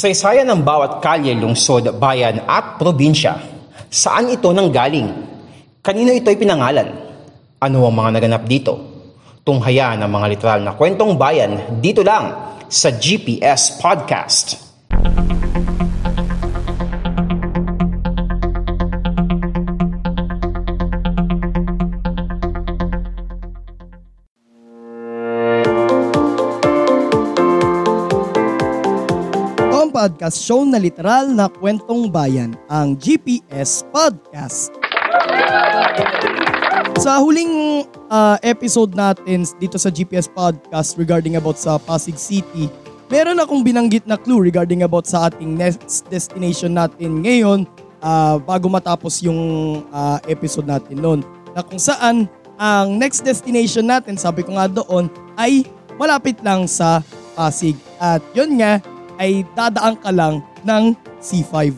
Kasaysayan ng bawat kalye, lungsod, bayan at probinsya. Saan ito nanggaling? Kanino ito'y pinangalan? Ano ang mga naganap dito? Tunghaya ng mga literal na kwentong bayan dito lang sa GPS Podcast. ang podcast show na literal na kwentong bayan, ang GPS Podcast. Sa huling ah, episode natin dito sa GPS Podcast regarding about sa Pasig City, meron akong binanggit na clue regarding about sa ating next destination natin ngayon ah, bago matapos yung ah, episode natin noon. Na kung saan ang next destination natin, sabi ko nga doon, ay malapit lang sa Pasig. At yun nga, ay dadaan ka lang ng C5.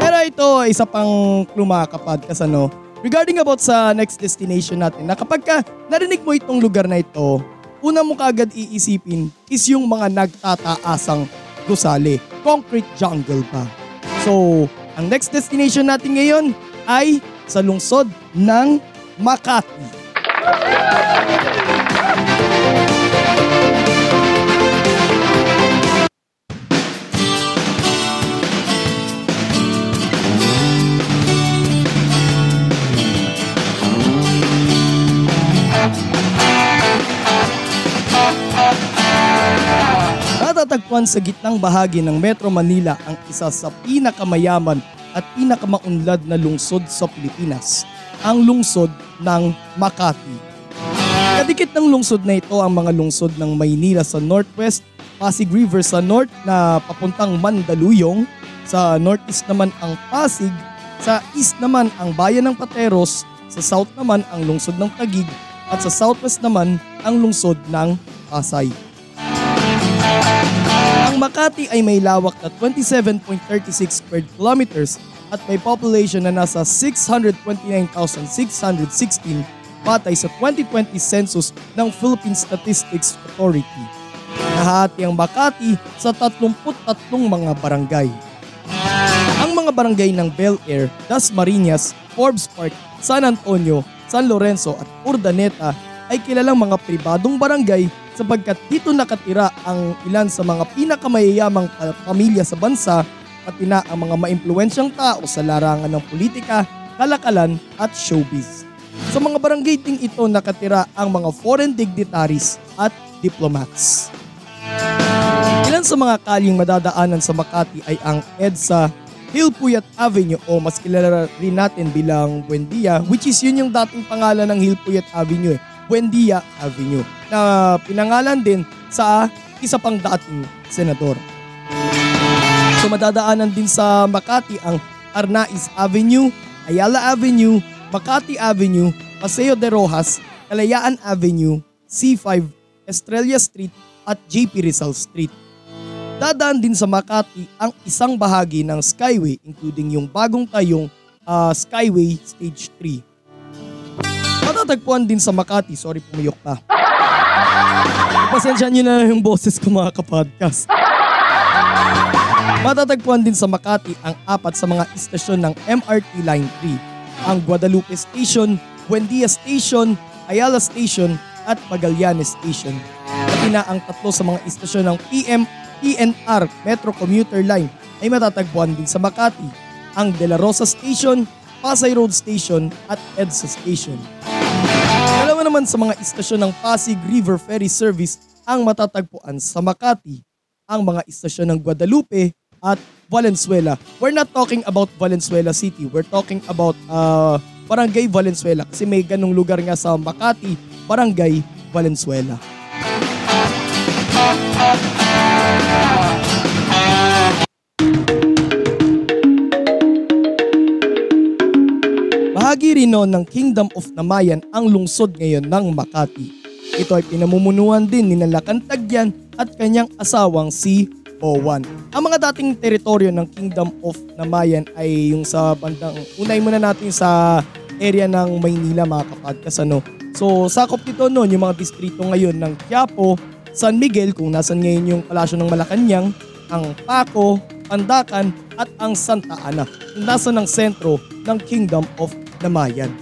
Pero ito, isa pang clue mga kapodcast ano. Regarding about sa next destination natin, na kapag ka narinig mo itong lugar na ito, una mo kaagad iisipin is yung mga nagtataasang gusali. Concrete jungle pa. So, ang next destination natin ngayon ay sa lungsod ng Makati. Natatagpuan sa gitnang bahagi ng Metro Manila ang isa sa pinakamayaman at pinakamaunlad na lungsod sa Pilipinas, ang lungsod ng Makati. Kadikit ng lungsod na ito ang mga lungsod ng Maynila sa northwest, Pasig River sa north na papuntang Mandaluyong, sa northeast naman ang Pasig, sa east naman ang bayan ng Pateros, sa south naman ang lungsod ng Taguig, at sa southwest naman ang lungsod ng Pasay. Makati ay may lawak na 27.36 square kilometers at may population na nasa 629,616 batay sa 2020 census ng Philippine Statistics Authority. Nahati ang Makati sa 33 mga barangay. Ang mga barangay ng Bel Air, Dasmariñas, Forbes Park, San Antonio, San Lorenzo at Urdaneta ay kilalang mga pribadong barangay sapagkat dito nakatira ang ilan sa mga pinakamayayamang pa- pamilya sa bansa pati na ang mga maimpluwensyang tao sa larangan ng politika, kalakalan at showbiz. Sa mga barangay ding ito nakatira ang mga foreign dignitaries at diplomats. Ilan sa mga kaling madadaanan sa Makati ay ang EDSA, Hillpuyat Avenue o mas kilala rin natin bilang Buendia which is yun yung dating pangalan ng Hillpuyat Avenue eh, Buendia Avenue na pinangalan din sa isa pang dating senador. So madadaanan din sa Makati ang Arnaiz Avenue, Ayala Avenue, Makati Avenue, Paseo de Rojas, Kalayaan Avenue, C5, Estrella Street at JP Rizal Street. Dadaan din sa Makati ang isang bahagi ng Skyway including yung bagong tayong ah, Skyway Stage 3. Matatagpuan din sa Makati, sorry pumiyok pa. Pasensya nyo na yung boses ko mga kapodcast. Matatagpuan din sa Makati ang apat sa mga istasyon ng MRT Line 3. Ang Guadalupe Station, Buendia Station, Ayala Station at Magallanes Station. Pati na ang tatlo sa mga istasyon ng PM PNR Metro Commuter Line ay matatagpuan din sa Makati. Ang De La Rosa Station, Pasay Road Station at EDSA Station. Dalawa naman sa mga istasyon ng Pasig River Ferry Service ang matatagpuan sa Makati. Ang mga istasyon ng Guadalupe at Valenzuela. We're not talking about Valenzuela City. We're talking about uh, Barangay Valenzuela kasi may ganong lugar nga sa Makati, Barangay Valenzuela. Bahagi rin noon ng Kingdom of Namayan ang lungsod ngayon ng Makati. Ito ay pinamumunuan din ni Nalakantagyan at kanyang asawang si Bowan. Ang mga dating teritoryo ng Kingdom of Namayan ay yung sa bandang, unay muna natin sa area ng Maynila mga kapodcast ano. So sakop nito noon yung mga distrito ngayon ng Quiapo, San Miguel kung nasan ngayon yung palasyo ng Malacanang, ang Paco, Pandakan at ang Santa Ana nasa ng sentro ng Kingdom of Namayan.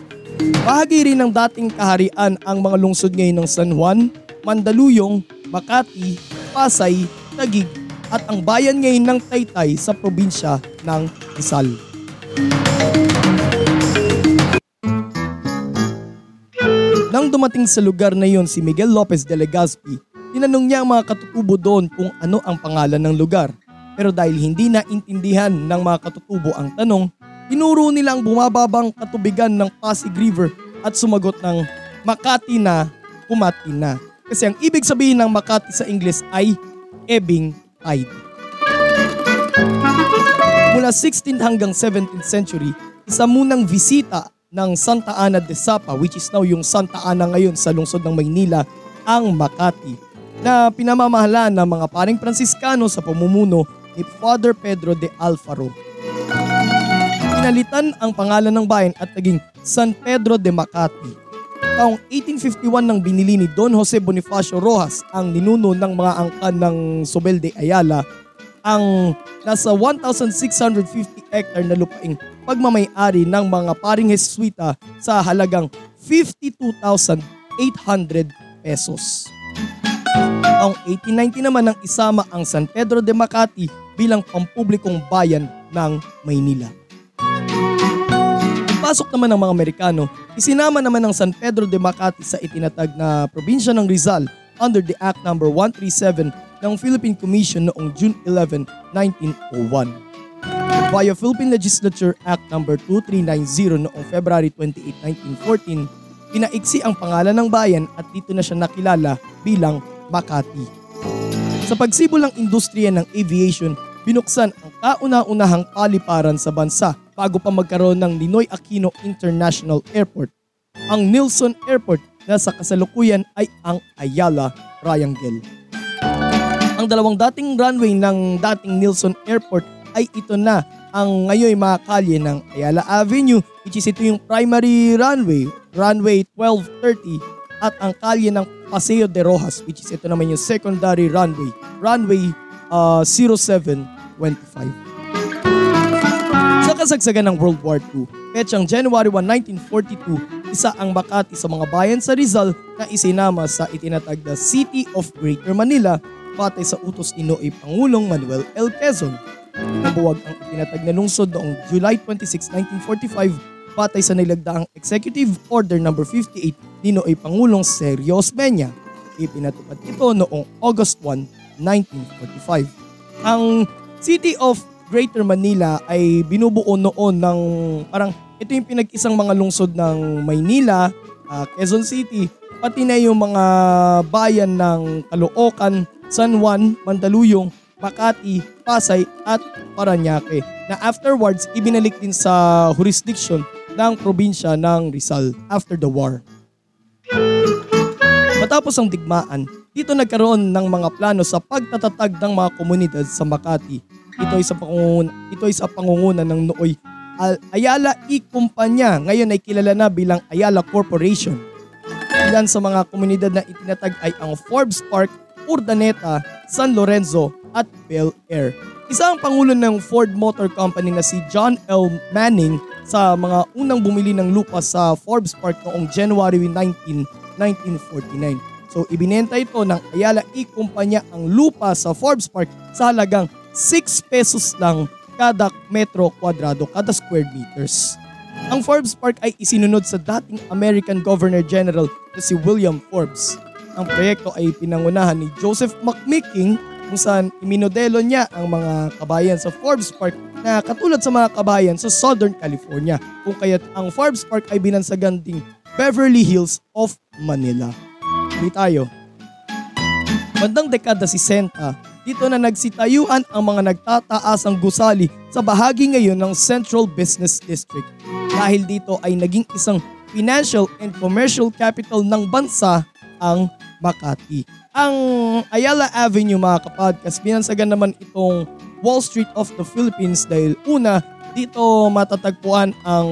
Bahagi rin ng dating kaharian ang mga lungsod ngayon ng San Juan, Mandaluyong, Makati, Pasay, Taguig at ang bayan ngayon ng Taytay sa probinsya ng Rizal. Nang dumating sa lugar na yon si Miguel Lopez de Legazpi, tinanong niya ang mga katutubo doon kung ano ang pangalan ng lugar. Pero dahil hindi na intindihan ng mga katutubo ang tanong, tinuro nila ang bumababang katubigan ng Pasig River at sumagot ng Makati na, Kumati na. Kasi ang ibig sabihin ng Makati sa Ingles ay ebbing tide. Mula 16th hanggang 17th century, isa munang bisita ng Santa Ana de Sapa which is now yung Santa Ana ngayon sa lungsod ng Maynila, ang Makati na pinamamahala ng mga paring Pransiskano sa pamumuno ni Father Pedro de Alfaro. Pinalitan ang pangalan ng bayan at naging San Pedro de Makati. Taong 1851 nang binili ni Don Jose Bonifacio Rojas ang ninuno ng mga angkan ng Sobel de Ayala ang nasa 1,650 hectare na lupaing pagmamayari ng mga paring Jesuita sa halagang 52,800 pesos. Taong 1890 naman nang isama ang San Pedro de Makati bilang pampublikong bayan ng Maynila. Pasok naman ng mga Amerikano, isinama naman ng San Pedro de Makati sa itinatag na probinsya ng Rizal under the Act No. 137 ng Philippine Commission noong June 11, 1901. Via Philippine Legislature Act No. 2390 noong February 28, 1914, pinaiksi ang pangalan ng bayan at dito na siya nakilala bilang Makati. Sa pagsibol ng industriya ng aviation, binuksan ang kauna-unahang paliparan sa bansa bago pa magkaroon ng Ninoy Aquino International Airport. Ang Nilsson Airport na sa kasalukuyan ay ang Ayala Triangle. Ang dalawang dating runway ng dating Nilsson Airport ay ito na ang ngayon mga kalye ng Ayala Avenue which is ito yung primary runway, runway 1230 at ang kalye ng Paseo de Rojas which is ito naman yung secondary runway, runway uh, 0725. Sa kasagsagan ng World War II, petsang January 1, 1942, isa ang Makati sa mga bayan sa Rizal na isinama sa itinatag na City of Greater Manila batay sa utos ni Noe Pangulong Manuel L. Quezon. Nabuwag ang itinatag na lungsod noong July 26, 1945 batay sa nilagdaang Executive Order No. 58 ni Noe Pangulong Sergio Osmeña. Ipinatupad ito noong August 1, 1945. Ang City of Greater Manila ay binubuo noon ng parang ito yung pinag-isang mga lungsod ng Maynila, uh, Quezon City, pati na yung mga bayan ng Caloocan, San Juan, Mandaluyong, Makati, Pasay at Paranaque na afterwards ibinalik din sa jurisdiction ng probinsya ng Rizal after the war. Matapos ang digmaan, dito nagkaroon ng mga plano sa pagtatatag ng mga komunidad sa Makati. Ito ay sa pangunguna, ito ay sa pangunguna ng nooy Ayala E Kumpanya, ngayon ay kilala na bilang Ayala Corporation. Ilan sa mga komunidad na itinatag ay ang Forbes Park, Urdaneta, San Lorenzo at Bel Air. Isa ang pangulo ng Ford Motor Company na si John L. Manning sa mga unang bumili ng lupa sa Forbes Park noong January 19, 1949. So ibinenta ito ng Ayala E Kumpanya ang lupa sa Forbes Park sa halagang 6 pesos lang kada metro kwadrado, kada square meters. Ang Forbes Park ay isinunod sa dating American Governor General na si William Forbes. Ang proyekto ay pinangunahan ni Joseph McMicking kung saan iminodelo niya ang mga kabayan sa Forbes Park na katulad sa mga kabayan sa Southern California kung kaya't ang Forbes Park ay binansagan ding Beverly Hills of Manila. Hindi tayo. Bandang dekada 60, dito na nagsitayuan ang mga nagtataasang gusali sa bahagi ngayon ng Central Business District. Dahil dito ay naging isang financial and commercial capital ng bansa ang Makati. Ang Ayala Avenue mga kapodcast, binansagan naman itong Wall Street of the Philippines dahil una, dito matatagpuan ang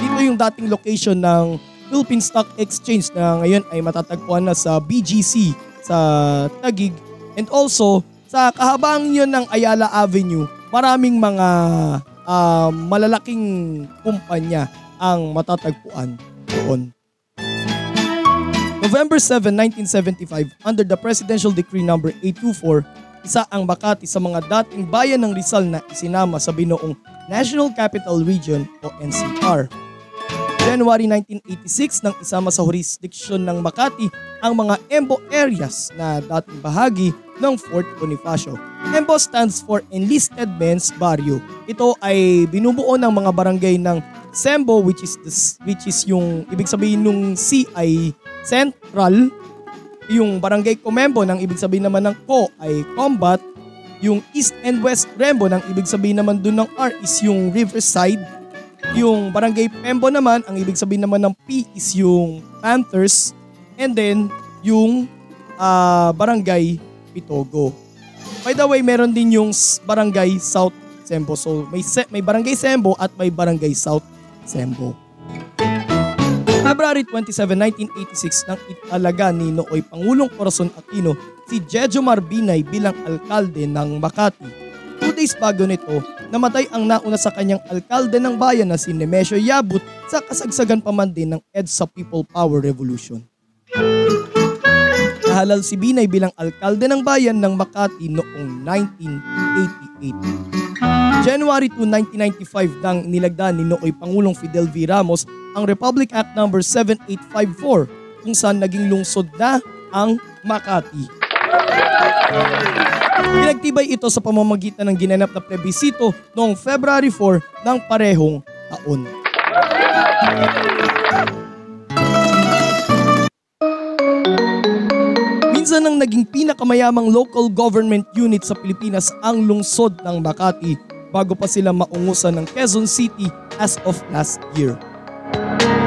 dito yung dating location ng Philippine Stock Exchange na ngayon ay matatagpuan na sa BGC sa Tagig and also sa kahabang yun ng Ayala Avenue, maraming mga uh, malalaking kumpanya ang matatagpuan doon. November 7, 1975, under the Presidential Decree No. 824, isa ang Makati sa mga dating bayan ng Rizal na isinama sa binoong National Capital Region o NCR. January 1986 nang isama sa jurisdiction ng Makati ang mga EMBO areas na dating bahagi ng Fort Bonifacio. EMBO stands for Enlisted Men's Barrio. Ito ay binubuo ng mga barangay ng Sembo which is this, which is yung ibig sabihin nung C ay Central, yung Barangay Comembo ng ibig sabihin naman ng Co ay Combat, yung East and West Rembo ng ibig sabihin naman dun ng R is yung Riverside, yung Barangay Pembo naman ang ibig sabihin naman ng P is yung Panthers, and then yung uh, Barangay Pitogo. By the way, meron din yung Barangay South Sembo. So may, may Barangay Sembo at may Barangay South Sembo. February 27, 1986 nang italaga ni Nooy Pangulong Corazon Aquino si Jejo Marbinay bilang alkalde ng Makati. Two days bago nito, namatay ang nauna sa kanyang alkalde ng bayan na si Nemesio Yabut sa kasagsagan pa man din ng EDSA People Power Revolution. Nahalal si Binay bilang alkalde ng bayan ng Makati noong 1988. January 2, 1995 nang nilagdaan ni Nooy Pangulong Fidel V. Ramos ang Republic Act No. 7854 kung saan naging lungsod na ang Makati. Pinagtibay ito sa pamamagitan ng ginanap na plebisito noong February 4 ng parehong taon. Minsan nang naging pinakamayamang local government unit sa Pilipinas ang lungsod ng Makati bago pa sila maungusan ng Quezon City as of last year.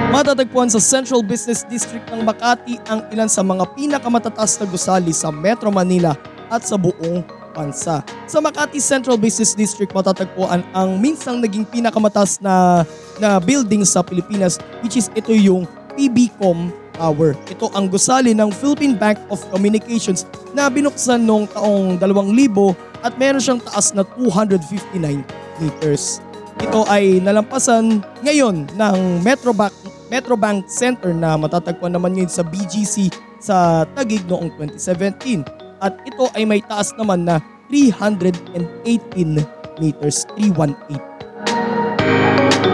Matatagpuan sa Central Business District ng Makati ang ilan sa mga pinakamatataas na gusali sa Metro Manila at sa buong bansa. Sa Makati Central Business District matatagpuan ang minsang naging pinakamataas na, na building sa Pilipinas which is ito yung PBCom Tower. Ito ang gusali ng Philippine Bank of Communications na binuksan noong taong 2000 at meron siyang taas na 259 meters. Ito ay nalampasan ngayon ng Metrobank, Metrobank Center na matatagpuan naman ngayon sa BGC sa Tagig noong 2017 at ito ay may taas naman na 318 meters, 318.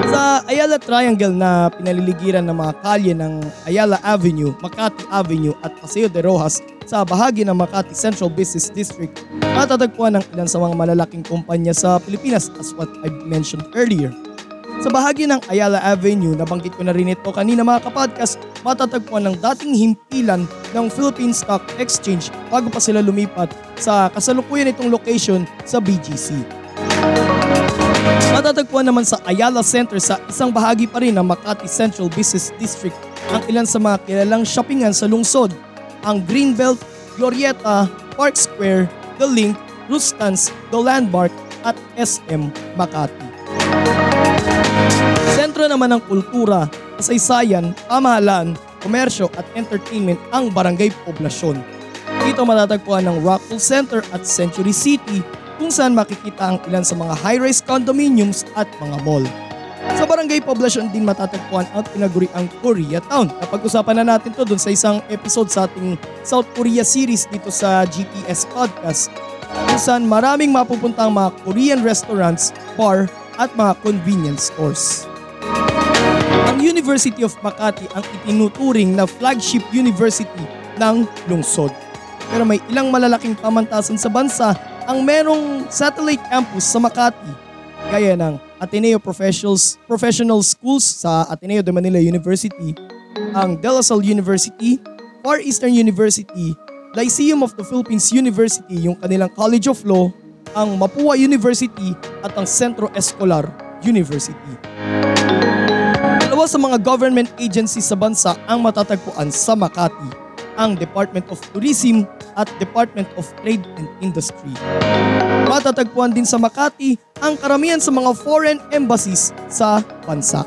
Sa Ayala Triangle na pinaliligiran ng mga kalye ng Ayala Avenue, Makati Avenue at Paseo de Rojas sa bahagi ng Makati Central Business District, matatagpuan ang ilan sa mga malalaking kumpanya sa Pilipinas as what I mentioned earlier. Sa bahagi ng Ayala Avenue, nabanggit ko na rin ito kanina mga kapodcast, matatagpuan ng dating himpilan ng Philippine Stock Exchange bago pa sila lumipat sa kasalukuyan itong location sa BGC. Matatagpuan naman sa Ayala Center sa isang bahagi pa rin ng Makati Central Business District ang ilan sa mga kilalang shoppingan sa lungsod ang Greenbelt, Glorieta, Park Square, The Link, Rustans, The Landmark at SM Makati. Sentro naman ng kultura, kasaysayan, pamahalaan, komersyo at entertainment ang Barangay Poblasyon. Dito matatagpuan ng Rockpool Center at Century City kung saan makikita ang ilan sa mga high-rise condominiums at mga mall. Sa barangay poblasyon din matatagpuan ang tinaguriang Koreatown. Napag-usapan na natin to dun sa isang episode sa ating South Korea series dito sa GPS Podcast kung saan maraming mapupuntang mga Korean restaurants, bar at mga convenience stores. Ang University of Makati ang itinuturing na flagship university ng lungsod. Pero may ilang malalaking pamantasan sa bansa ang merong satellite campus sa Makati gaya ng Ateneo Professionals, Professional Schools sa Ateneo de Manila University, ang De La Salle University, Far Eastern University, Lyceum of the Philippines University, yung kanilang College of Law, ang Mapua University at ang Centro Escolar University. Dalawa sa mga government agencies sa bansa ang matatagpuan sa Makati, ang Department of Tourism at Department of Trade and Industry. Matatagpuan din sa Makati ang karamihan sa mga foreign embassies sa bansa.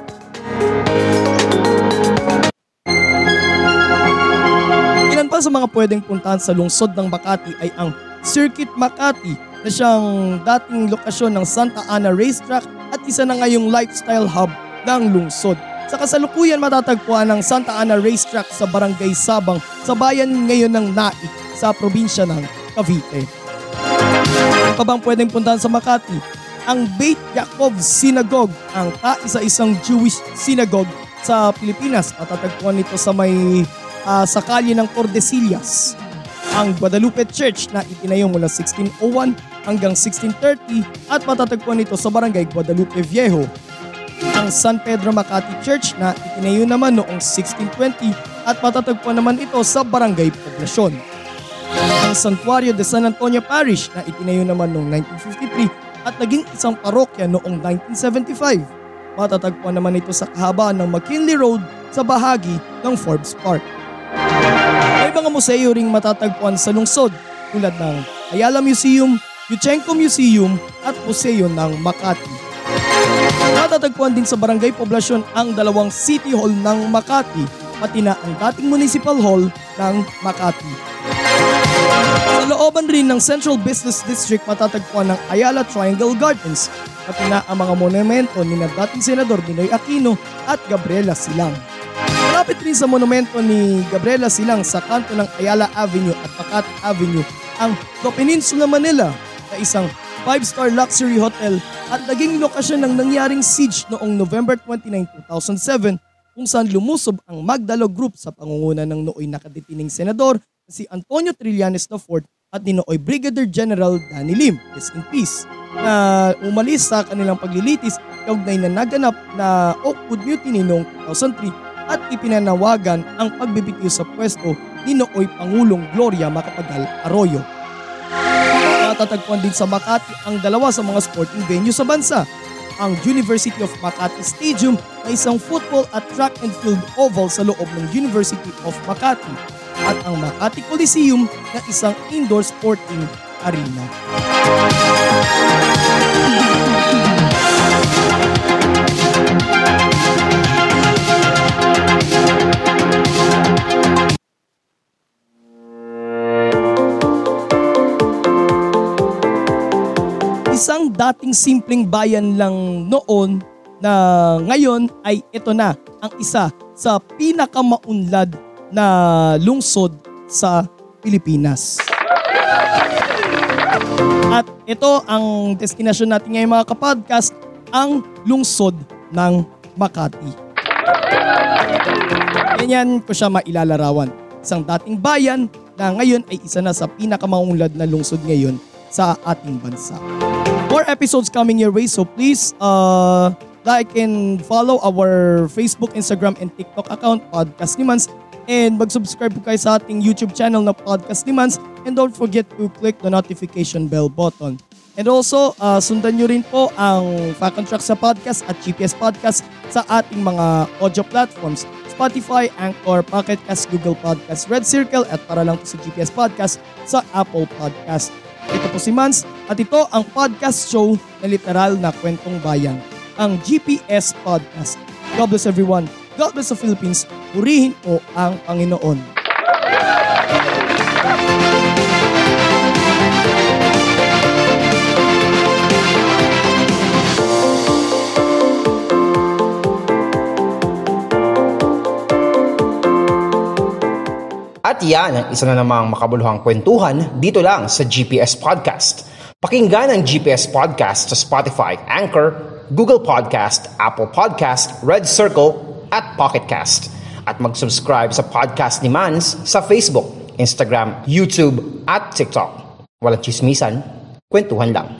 Ilan pa sa mga pwedeng puntahan sa lungsod ng Makati ay ang Circuit Makati na siyang dating lokasyon ng Santa Ana Racetrack at isa na ngayong lifestyle hub ng lungsod. Sa kasalukuyan matatagpuan ang Santa Ana Racetrack sa Barangay Sabang sa bayan ngayon ng Naik sa probinsya ng Cavite. Ano pa bang pwedeng puntahan sa Makati? Ang Beit Yaakov Synagogue, ang kaisa-isang Jewish synagogue sa Pilipinas. Matatagpuan nito sa may uh, sa kalye ng Tordesillas. Ang Guadalupe Church na itinayo mula 1601 hanggang 1630 at matatagpuan nito sa barangay Guadalupe Viejo ang San Pedro Makati Church na itinayo naman noong 1620 at matatagpuan naman ito sa Barangay Poblasyon. Ang Santuario de San Antonio Parish na itinayo naman noong 1953 at naging isang parokya noong 1975. Matatagpuan naman ito sa kahabaan ng McKinley Road sa bahagi ng Forbes Park. May mga museo ring matatagpuan sa lungsod tulad ng Ayala Museum, Yuchenko Museum at Museo ng Makati. Matatagpuan din sa Barangay Poblasyon ang dalawang City Hall ng Makati pati na ang dating Municipal Hall ng Makati. Sa looban rin ng Central Business District matatagpuan ng Ayala Triangle Gardens pati na ang mga monumento ni dating Senador Ninoy Aquino at Gabriela Silang. Malapit rin sa monumento ni Gabriela Silang sa kanto ng Ayala Avenue at Makati Avenue ang The Peninsula Manila na isang 5-star luxury hotel at naging lokasyon ng nangyaring siege noong November 29, 2007 kung saan lumusob ang Magdalo Group sa pangunguna ng nooy nakadetining senador si Antonio Trillanes IV at ni nooy Brigadier General Danny Lim, rest in peace, na umalis sa kanilang paglilitis kaugnay na naganap na Oakwood Mutiny noong 2003 at ipinanawagan ang pagbibitiw sa pwesto ni nooy Pangulong Gloria Macapagal Arroyo matatagpuan din sa Makati ang dalawa sa mga sporting venue sa bansa. Ang University of Makati Stadium na isang football at track and field oval sa loob ng University of Makati at ang Makati Coliseum na isang indoor sporting arena. Isang dating simpleng bayan lang noon na ngayon ay ito na ang isa sa pinakamaunlad na lungsod sa Pilipinas. At ito ang destinasyon natin ngayon mga kapodcast, ang lungsod ng Makati. Ganyan ko siya mailalarawan. Isang dating bayan na ngayon ay isa na sa pinakamaunlad na lungsod ngayon sa ating bansa more episodes coming your way. So please uh, like and follow our Facebook, Instagram, and TikTok account, Podcast ni Mans. And mag-subscribe po kayo sa ating YouTube channel na Podcast ni Mans. And don't forget to click the notification bell button. And also, uh, sundan nyo rin po ang Fact Track sa podcast at GPS Podcast sa ating mga audio platforms. Spotify, Anchor, Pocket Cast, Google Podcast, Red Circle at para lang po sa GPS Podcast sa Apple Podcast. Ito po si Mans at ito ang podcast show na literal na kwentong bayan, ang GPS Podcast. God bless everyone. God bless the Philippines. Purihin po ang Panginoon. At yan ang isa na namang makabuluhang kwentuhan dito lang sa GPS Podcast. Pakinggan ang GPS Podcast sa Spotify, Anchor, Google Podcast, Apple Podcast, Red Circle, at Pocket Cast. At mag-subscribe sa podcast ni Mans sa Facebook, Instagram, YouTube, at TikTok. Walang chismisan, kwentuhan lang.